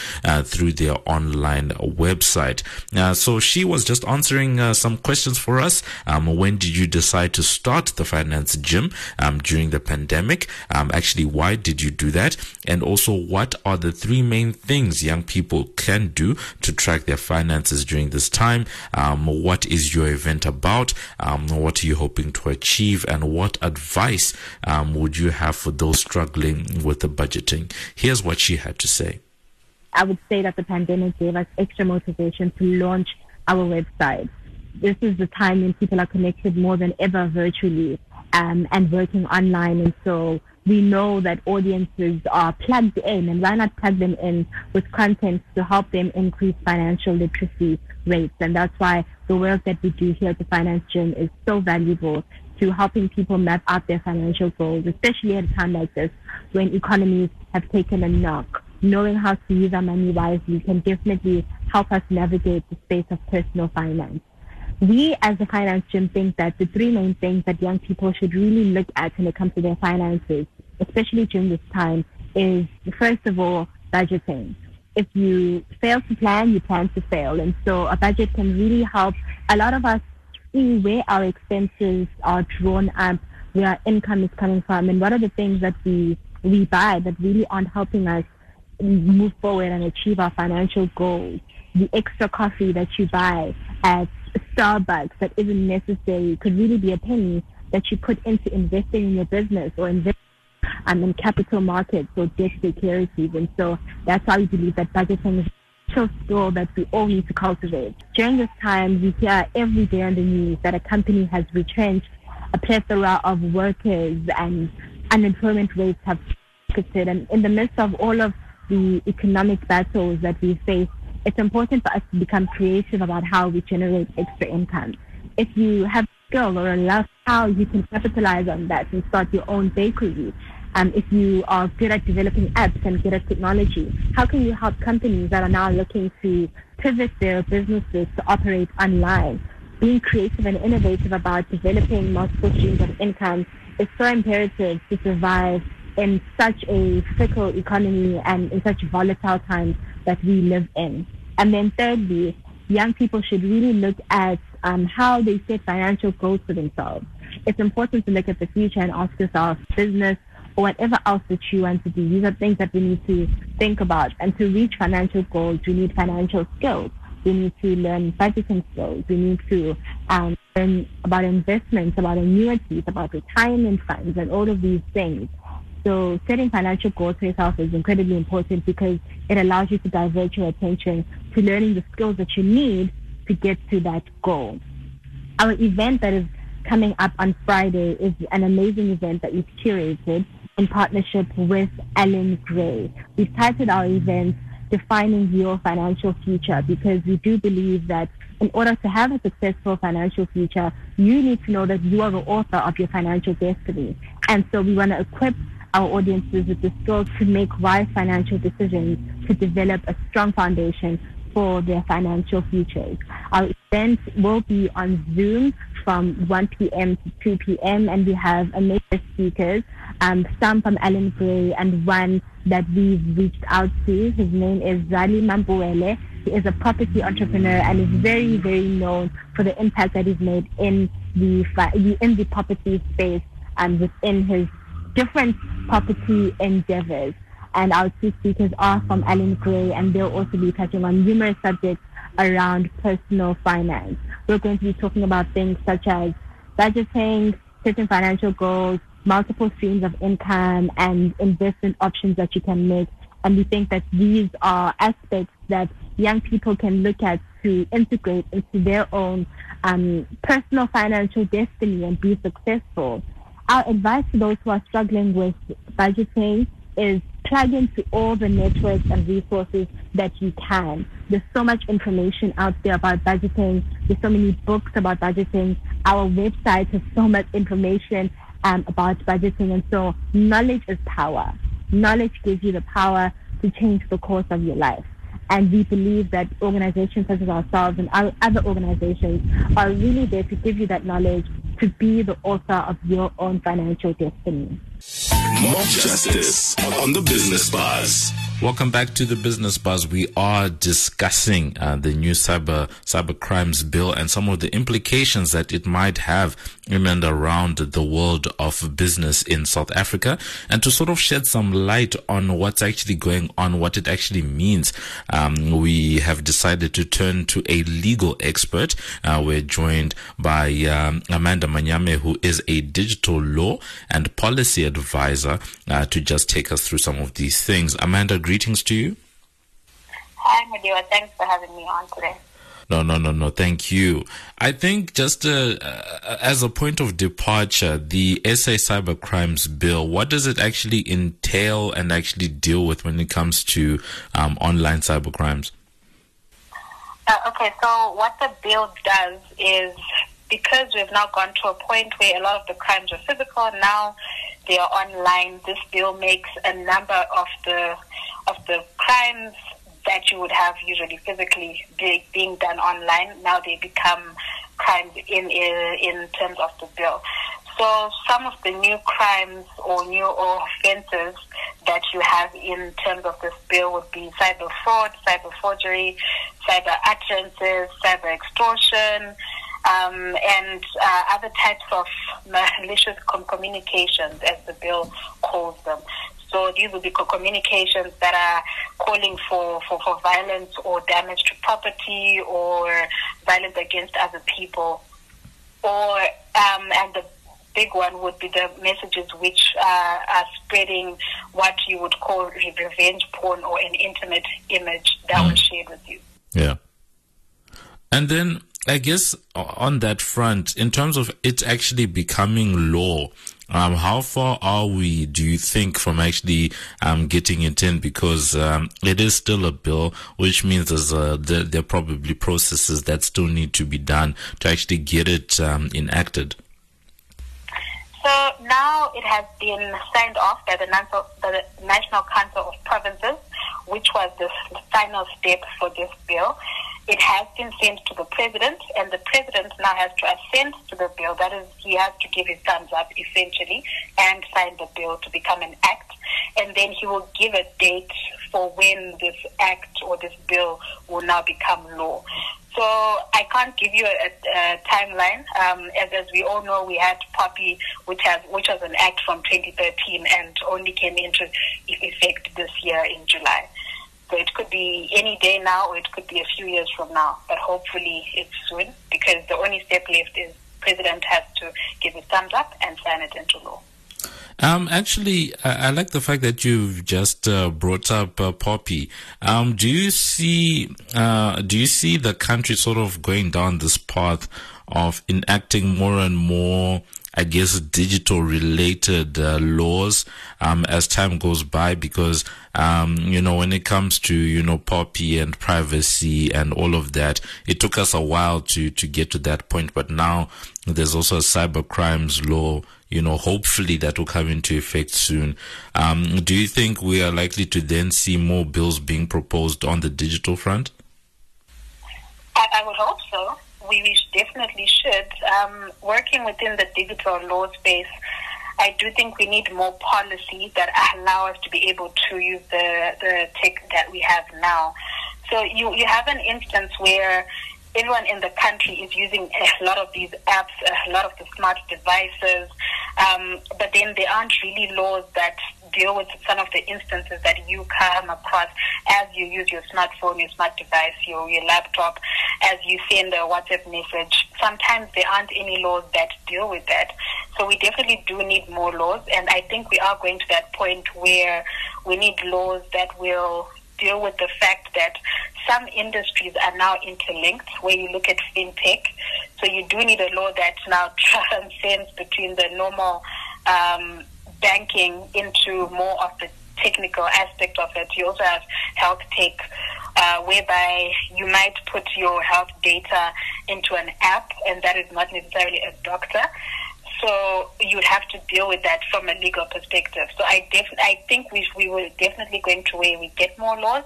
through their online website. so she was just answering some questions for us. Um, when did you decide to start the finance gym um, during the pandemic? Um, actually, why did you do that? And also, what are the three main things young people can do to track their finances during this time? Um, what is your event about? Um, what are you hoping to achieve? And what advice um, would you have for those struggling with the budgeting? Here's what she had to say. I would say that the pandemic gave us extra motivation to launch our website. This is the time when people are connected more than ever virtually um, and working online. And so we know that audiences are plugged in, and why not plug them in with content to help them increase financial literacy rates? And that's why the work that we do here at the Finance Gym is so valuable to helping people map out their financial goals, especially at a time like this when economies have taken a knock. Knowing how to use our money wisely can definitely help us navigate the space of personal finance. We as a finance gym think that the three main things that young people should really look at when it comes to their finances, especially during this time, is first of all, budgeting. If you fail to plan, you plan to fail. And so a budget can really help a lot of us see where our expenses are drawn up, where our income is coming from, and what are the things that we, we buy that really aren't helping us move forward and achieve our financial goals. The extra coffee that you buy at Starbucks that isn't necessary could really be a penny that you put into investing in your business or investing um, in capital markets or debt securities. And so that's why we believe that budgeting is a skill that we all need to cultivate. During this time, we hear every day on the news that a company has retrenched a plethora of workers and unemployment rates have skyrocketed. And in the midst of all of the economic battles that we face, it's important for us to become creative about how we generate extra income. If you have skill or a love, how you can capitalize on that and start your own bakery. Um, if you are good at developing apps and good at technology, how can you help companies that are now looking to pivot their businesses to operate online? Being creative and innovative about developing multiple streams of income is so imperative to survive in such a fickle economy and in such volatile times that we live in. And then thirdly, young people should really look at um, how they set financial goals for themselves. It's important to look at the future and ask yourself, business or whatever else that you want to do. These are things that we need to think about. And to reach financial goals, we need financial skills. We need to learn budgeting skills. We need to um, learn about investments, about annuities, about retirement funds, and all of these things. So setting financial goals for yourself is incredibly important because it allows you to divert your attention to learning the skills that you need to get to that goal. Our event that is coming up on Friday is an amazing event that we've curated in partnership with Allan Gray. We've titled our event Defining Your Financial Future because we do believe that in order to have a successful financial future, you need to know that you are the author of your financial destiny. And so we want to equip our audiences with the skills to make wise financial decisions to develop a strong foundation for their financial futures. Our event will be on Zoom from 1 p.m. to 2 p.m. and we have amazing speakers, um, some from Allan Gray and one that we've reached out to. His name is Zali Mambuele. He is a property entrepreneur and is very, very known for the impact that he's made in the in the property space and within his different property endeavors. And our two speakers are from Allan Gray, and they'll also be touching on numerous subjects around personal finance. We're going to be talking about things such as budgeting, certain financial goals, multiple streams of income, and investment options that you can make. And we think that these are aspects that young people can look at to integrate into their own um, personal financial destiny and be successful our advice to those who are struggling with budgeting is plug into all the networks and resources that you can. There's so much information out there about budgeting. There's so many books about budgeting. Our website has so much information um, about budgeting. And so knowledge is power. Knowledge gives you the power to change the course of your life. And we believe that organizations such as ourselves and other organizations are really there to give you that knowledge to be the author of your own financial destiny. Justice on the Business Buzz. Welcome back to the Business Buzz. We are discussing uh, the new cyber cyber crimes bill and some of the implications that it might have in and around the world of business in South Africa, and to sort of shed some light on what's actually going on, what it actually means. Um, we have decided to turn to a legal expert. Uh, we're joined by um, Amanda Manyame, who is a digital law and policy advisor, uh, to just take us through some of these things. Amanda greetings to you. Hi, Madiwa. Thanks for having me on today. No, no, no, no. Thank you. I think just uh, uh, as a point of departure, the SA Cyber Crimes Bill, what does it actually entail and actually deal with when it comes to um, online cyber crimes? Uh, okay, so what the bill does is because we've now gone to a point where a lot of the crimes are physical, now they are online. This bill makes a number of the of the crimes that you would have usually physically be, being done online. Now they become crimes in in terms of the bill. So some of the new crimes or new offences that you have in terms of this bill would be cyber fraud, cyber forgery, cyber utterances, cyber extortion, um, and uh, other types of malicious communications, as the bill calls them. So these will be communications that are calling for, for, for violence or damage to property or violence against other people. Or um, and the big one would be the messages which uh, are spreading what you would call revenge porn or an intimate image that mm. was shared with you. Yeah. And then I guess on that front, in terms of it actually becoming law, um, how far are we, do you think, from actually um, getting it in? Because um, it is still a bill, which means there's a, there, there, are probably processes that still need to be done to actually get it um, enacted. So now it has been signed off by the National Council of Provinces, which was the final step for this bill. It has been sent to the president, and the president now has to assent to the bill. That is, he has to give his thumbs up, essentially, and sign the bill to become an act. And then he will give a date for when this act or this bill will now become law. So I can't give you a, a timeline. Um, as, as we all know, we had POPI, which has which was an act from 2013 and only came into effect this year in July. So it could be any day now, or it could be a few years from now. But hopefully, it's soon because the only step left is president has to give his thumbs up and sign it into law. Um, actually, I, I, like the fact that you've just uh, brought up uh, POPI. Um, do you see, uh, do you see the country sort of going down this path of enacting more and more I guess, digital related uh, laws um, as time goes by because, um, you know, when it comes to, you know, POPI and privacy and all of that, it took us a while to, to get to that point. But now there's also a cyber crimes law, you know, hopefully that will come into effect soon. Um, do you think we are likely to then see more bills being proposed on the digital front? I, I would hope so we, we definitely should. Um, working within the digital law space, I do think we need more policy that allow us to be able to use the, the tech that we have now. So you, you have an instance where everyone in the country is using a lot of these apps, a lot of the smart devices, um, but then there aren't really laws that deal with some of the instances that you come across as you use your smartphone, your smart device, your, your laptop, as you send a WhatsApp message. Sometimes there aren't any laws that deal with that. So we definitely do need more laws, and I think we are going to that point where we need laws that will deal with the fact that some industries are now interlinked where you look at fintech. So you do need a law that now [LAUGHS] transcends between the normal um, banking into more of the technical aspect of it. You also have health tech, uh, whereby you might put your health data into an app, and that is not necessarily a doctor. So you would have to deal with that from a legal perspective. So I def- I think we we will definitely going to where we get more laws.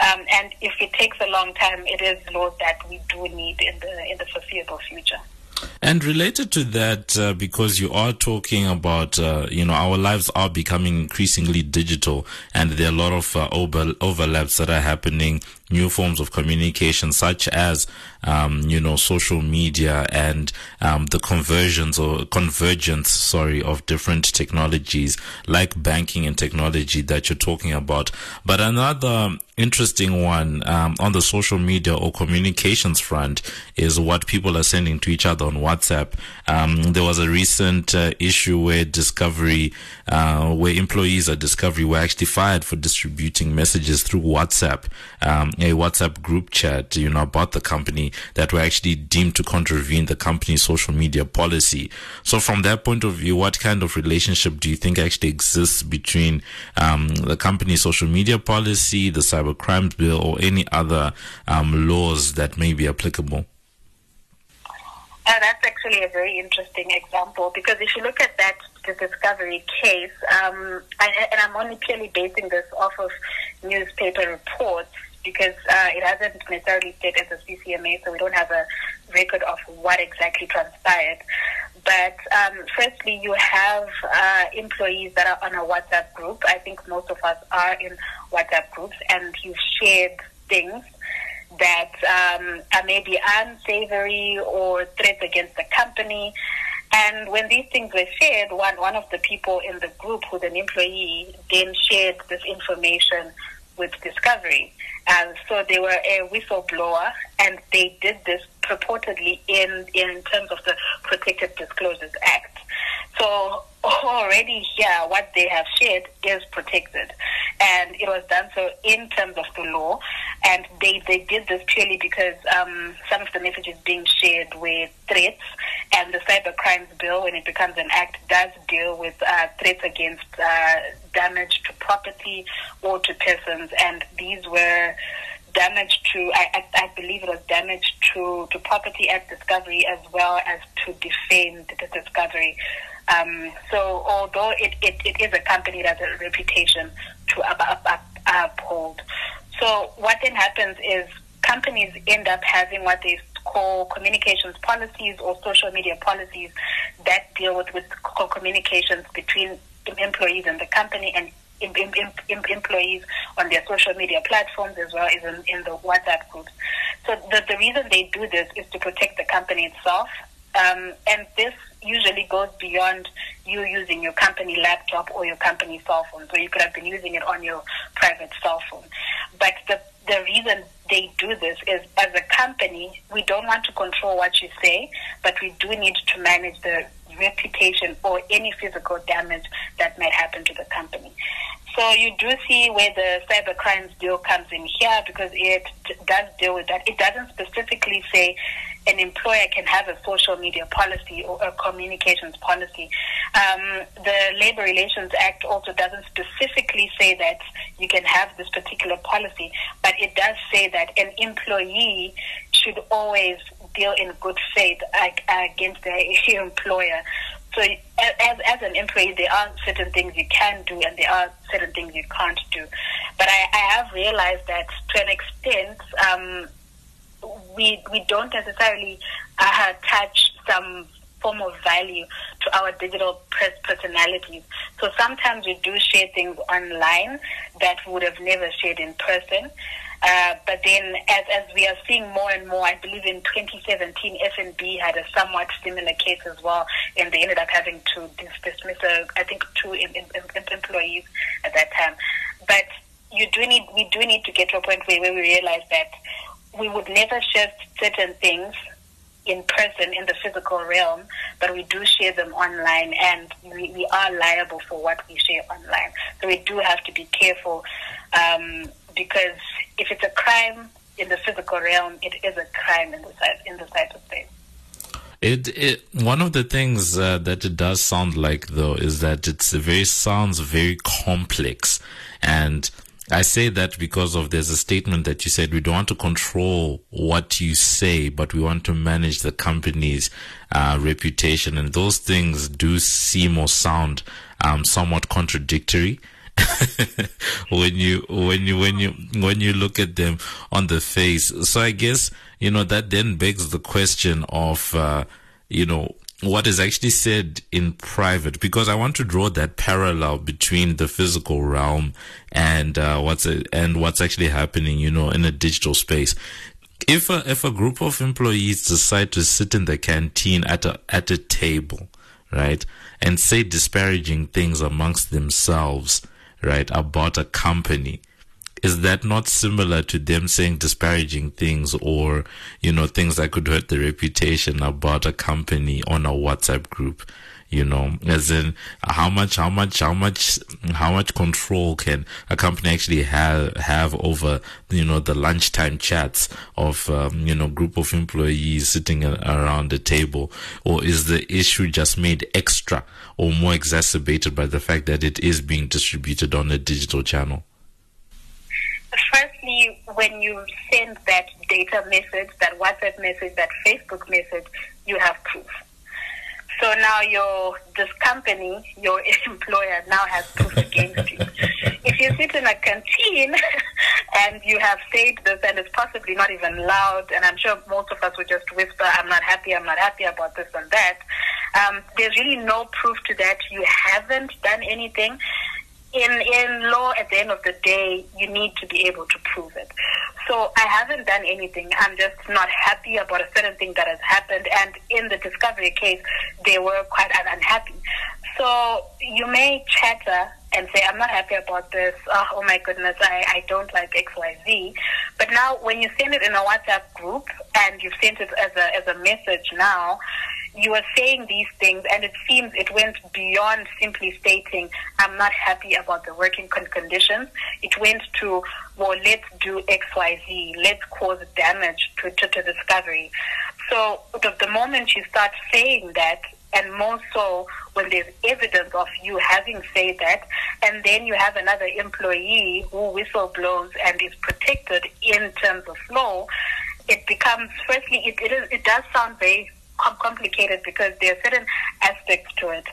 Um, and if it takes a long time, it is laws that we do need in the in the foreseeable future. And related to that, uh, because you are talking about, uh, you know, our lives are becoming increasingly digital and there are a lot of uh, over- overlaps that are happening, new forms of communication, such as, um, you know, social media and um, the conversions or convergence, sorry, of different technologies like banking and technology that you're talking about. But another interesting one um, on the social media or communications front is what people are sending to each other on WhatsApp. Um, there was a recent uh, issue where Discovery, uh, where employees at Discovery were actually fired for distributing messages through WhatsApp, um, a WhatsApp group chat, you know, about the company that were actually deemed to contravene the company's social media policy. So from that point of view, what kind of relationship do you think actually exists between um, the company's social media policy, the cyber crimes bill or any other um, laws that may be applicable? Uh, that's actually a very interesting example because if you look at that the discovery case, um, and I'm only purely basing this off of newspaper reports, because uh, it hasn't necessarily stayed as a CCMA, so we don't have a record of what exactly transpired. But um, firstly, you have uh, employees that are on a WhatsApp group. I think most of us are in WhatsApp groups, and you've shared things that um, are maybe unsavory or threats against the company. And when these things were shared, one, one of the people in the group, who's an employee, then shared this information with Discovery. And so they were a whistleblower, and they did this purportedly in, in terms of the Protected Disclosures Act. So already here, what they have shared is protected. And it was done so in terms of the law. And they, they did this purely because um, some of the messages being shared were threats. And the Cyber Crimes Bill, when it becomes an act, does deal with uh, threats against uh, damage to property or to persons. And these were damage to, I, I, believe it was damage to, to property at discovery as well as to defame the discovery. Um, so although it, it, it is a company that has a reputation to up, up, uphold. So what then happens is companies end up having what they call communications policies or social media policies that deal with, with communications between employees and the company and employees on their social media platforms as well as in, in the WhatsApp groups. So the, the reason they do this is to protect the company itself. Um, and this usually goes beyond you using your company laptop or your company cell phone. So you could have been using it on your private cell phone. But the, the reason they do this is as a company, we don't want to control what you say, but we do need to manage the reputation or any physical damage that might happen to the company. So you do see where the cyber crimes bill comes in here because it does deal with that. It doesn't specifically say an employer can have a social media policy or a communications policy. Um, the Labor Relations Act also doesn't specifically say that you can have this particular policy, but it does say that an employee should always deal in good faith against their [LAUGHS] employer. So as, as an employee, there are certain things you can do and there are certain things you can't do. But I, I have realized that to an extent, um, we, we don't necessarily uh, attach some form of value to our digital press personalities. So sometimes we do share things online that would have never shared in person. Uh, but then, as, as we are seeing more and more, I believe in 2017, FNB had a somewhat similar case as well, and they ended up having to dismiss, I think, two in, in employees at that time. But you do need, we do need to get to a point where, where we realize that we would never share certain things in person in the physical realm, but we do share them online, and we, we are liable for what we share online. So we do have to be careful um, because if it's a crime in the physical realm, it is a crime in the in the cyberspace. It, it one of the things uh, that it does sound like though is that it's very sounds very complex, and I say that because of there's a statement that you said we don't want to control what you say, but we want to manage the company's uh, reputation, and those things do seem or sound um, somewhat contradictory. [LAUGHS] when you when you when you when you look at them on the face. So I guess you know that then begs the question of uh, you know what is actually said in private because I want to draw that parallel between the physical realm and uh, what's a, and what's actually happening, you know, in a digital space. If a if a group of employees decide to sit in the canteen at a at a table, right, and say disparaging things amongst themselves, right, about a company, is that not similar to them saying disparaging things or, you know, things that could hurt the reputation about a company on a WhatsApp group? You know, as in how much, how much, how much, how much control can a company actually have, have over, you know, the lunchtime chats of, um, you know, group of employees sitting around the table? Or is the issue just made extra or more exacerbated by the fact that it is being distributed on a digital channel? Firstly, when you send that data message, that WhatsApp message, that Facebook message, you have proof. So now your this company, your [LAUGHS] employer now has proof against you. If you sit in a canteen [LAUGHS] and you have said this and it's possibly not even loud, and I'm sure most of us would just whisper, I'm not happy, I'm not happy about this and that. Um, there's really no proof to that. You haven't done anything. In, in law, at the end of the day, you need to be able to prove it. So I haven't done anything. I'm just not happy about a certain thing that has happened. And in the discovery case, they were quite unhappy. So you may chatter and say, I'm not happy about this. Oh, oh my goodness, I, I don't like XYZ. But now when you send it in a WhatsApp group and you've sent it as a, as a message now, you are saying these things, and it seems it went beyond simply stating, I'm not happy about the working conditions. It went to, well, let's do XYZ, let's cause damage to, to, to discovery. So the, the moment you start saying that, and more so when there's evidence of you having said that, and then you have another employee who whistleblows and is protected in terms of law, it becomes, firstly, it, it, is, it does sound very complicated because there are certain aspects to it.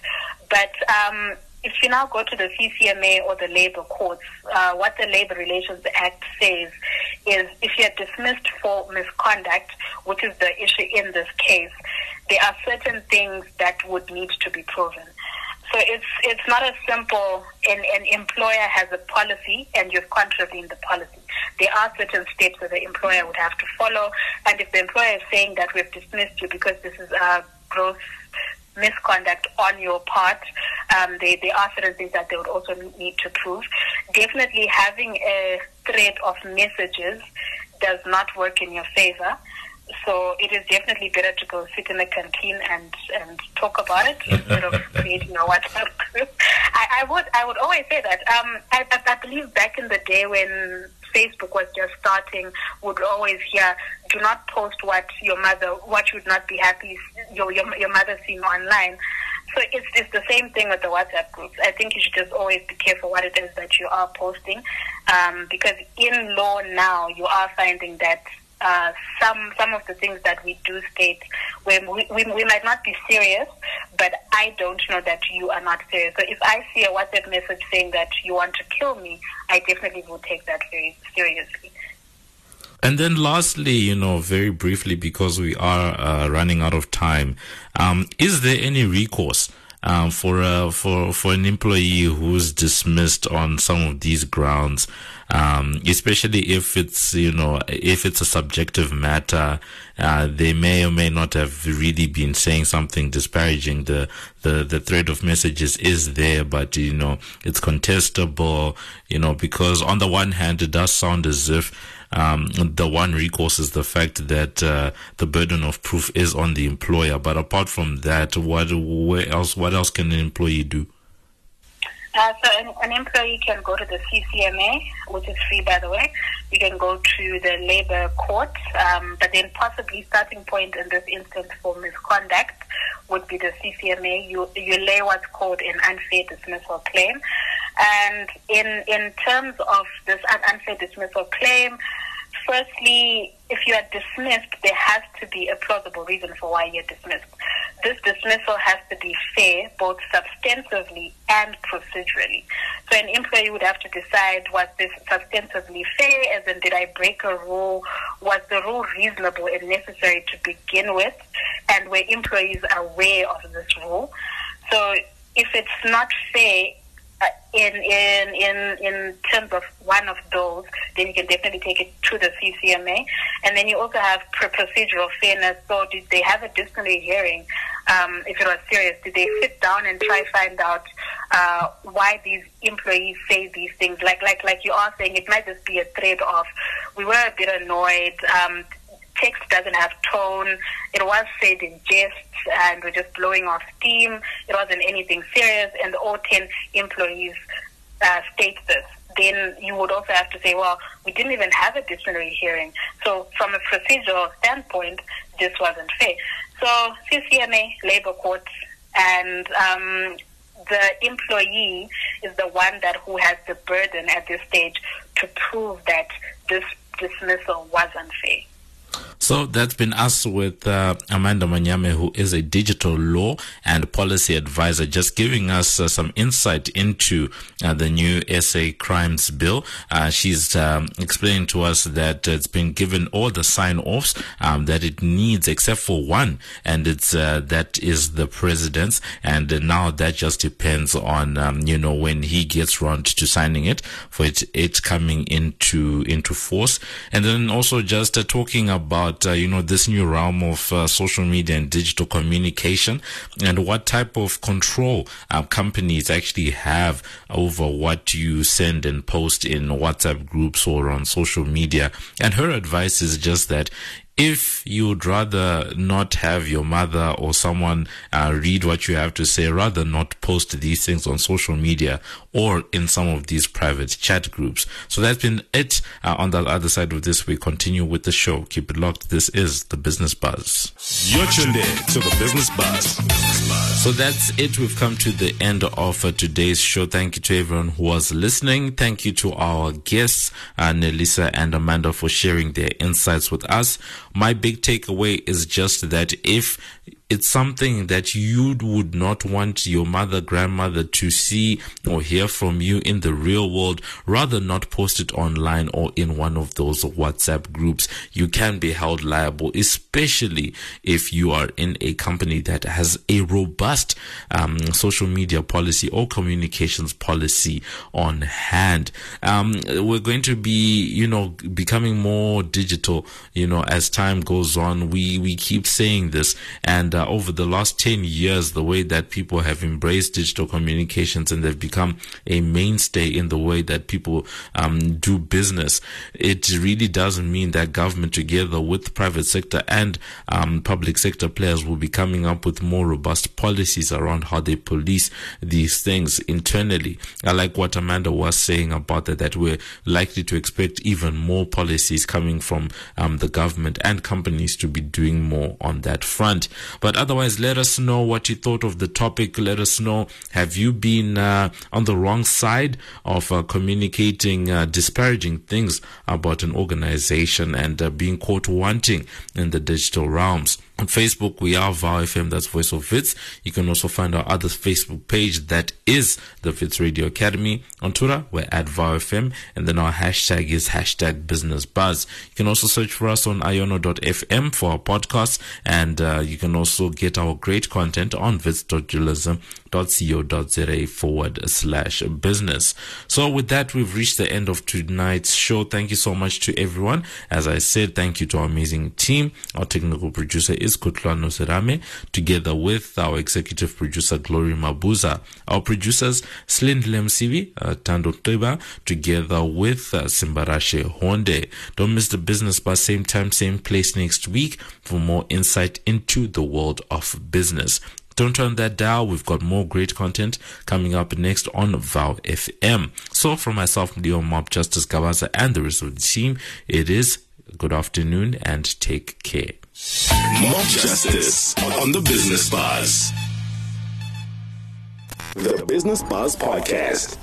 But um, if you now go to the CCMA or the labor courts, uh, what the Labor Relations Act says is if you're dismissed for misconduct, which is the issue in this case, there are certain things that would need to be proven. So it's it's not as simple. An, an employer has a policy, and you've contravened the policy. There are certain steps that the employer would have to follow, and if the employer is saying that we've dismissed you because this is a gross misconduct on your part, um, they, are certain things that they would also need to prove. Definitely having a thread of messages does not work in your favor. So it is definitely better to go sit in the canteen and, and talk about it instead of [LAUGHS] creating a WhatsApp [LAUGHS] group. I, I would I would always say that. Um, I, I believe back in the day when Facebook was just starting, would always hear, "Do not post what your mother, what you would not be happy your your, your mother seeing online." So it's it's the same thing with the WhatsApp groups. I think you should just always be careful what it is that you are posting, um, because in law now you are finding that uh, some some of the things that we do state where we, we, we, might not be serious, but I don't know that you are not serious. So if I see a WhatsApp message saying that you want to kill me, I definitely will take that very seriously. And then, lastly, you know, very briefly, because we are uh, running out of time, um, is there any recourse? um, for a, for for an employee who's dismissed on some of these grounds, um, especially if it's you know if it's a subjective matter, uh, they may or may not have really been saying something disparaging. The the the thread of messages is there, but you know it's contestable. You know because on the one hand, it does sound as if um, the one recourse is the fact that uh, the burden of proof is on the employer. But apart from that, what where else? What else can an employee do? Uh, so an, an, employee can go to the CCMA, which is free, by the way. You can go to the labor court, um, but then possibly starting point in this instance for misconduct would be the CCMA. You you lay what's called an unfair dismissal claim, and in in terms of this unfair dismissal claim, firstly, if you are dismissed, there has to be a plausible reason for why you're dismissed. This dismissal has to be fair, both substantively and procedurally. So an employee would have to decide was this substantively fair, as in did I break a rule? Was the rule reasonable and necessary to begin with? And were employees aware of this rule? So if it's not fair, uh, in in in in terms of one of those, then you can definitely take it to the CCMA, and then you also have procedural fairness. So, did they have a disciplinary hearing? Um, if it was serious, did they sit down and try find out uh, why these employees say these things? Like like like you are saying, it might just be a trade off. We were a bit annoyed. Um, text doesn't have tone. It was said in jest and we're just blowing off steam. It wasn't anything serious and all 10 employees uh, state this. Then you would also have to say, well, we didn't even have a disciplinary hearing. So from a procedural standpoint, this wasn't fair. So CCMA, labor courts, and um, the employee is the one that who has the burden at this stage to prove that this dismissal was unfair. So that's been us with uh, Amanda Manyame, who is a digital law and policy advisor, just giving us uh, some insight into uh, the new SA Crimes Bill. Uh, she's um, explaining to us that it's been given all the sign offs um, that it needs, except for one, and it's uh, that is the president's. And now that just depends on um, you know when he gets round to signing it for it it coming into into force, and then also just uh, talking about uh, you know this new realm of uh, social media and digital communication and what type of control uh, companies actually have over what you send and post in WhatsApp groups or on social media. And her advice is just that if you'd rather not have your mother or someone uh, read what you have to say, rather not post these things on social media or in some of these private chat groups. So that's been it uh, on the other side of this. We continue with the show. Keep it locked. This is the Business Buzz. You're tuned in to the Business Buzz. So that's it. We've come to the end of uh, today's show. Thank you to everyone who was listening. Thank you to our guests, uh, Nelisa and Amanda, for sharing their insights with us. My big takeaway is just that if it's something that you would not want your mother, grandmother to see or hear from you in the real world. Rather not post it online or in one of those WhatsApp groups. You can be held liable, especially if you are in a company that has a robust um, social media policy or communications policy on hand. Um, we're going to be, you know, becoming more digital, you know, as time goes on. We, we keep saying this and over the last 10 years, the way that people have embraced digital communications and they've become a mainstay in the way that people um, do business, it really doesn't mean that government, together with private sector and um, public sector players, will be coming up with more robust policies around how they police these things internally. I like what Amanda was saying about that, that we're likely to expect even more policies coming from um, the government and companies to be doing more on that front. But but otherwise, let us know what you thought of the topic. Let us know have you been uh, on the wrong side of uh, communicating uh, disparaging things about an organization and uh, being caught wanting in the digital realms. On Facebook, we are VOW FM, that's Voice of Wits. You can also find our other Facebook page that is the Wits Radio Academy. On Twitter, we're at VOW FM, and then our hashtag is hashtag Business Buzz. You can also search for us on iono.fm for our podcast, and uh, you can also get our great content on wits.journalism.co.za forward slash business. So with that, we've reached the end of tonight's show. Thank you so much to everyone. As I said, thank you to our amazing team. Our technical producer is Kutlano Serame, together with our executive producer Glory Mabuza, our producers Slind Lemsivi, uh, Tando Teba, together with uh, Simbarashe Honde. Don't miss the business buzz same time, same place next week for more insight into the world of business. Don't turn that dial. We've got more great content coming up next on VOW FM. So, from myself, Leo Mob Justice Gabaza, and the rest of the team, it is good afternoon and take care. Mob Justice on the Business Buzz. The Business Buzz Podcast.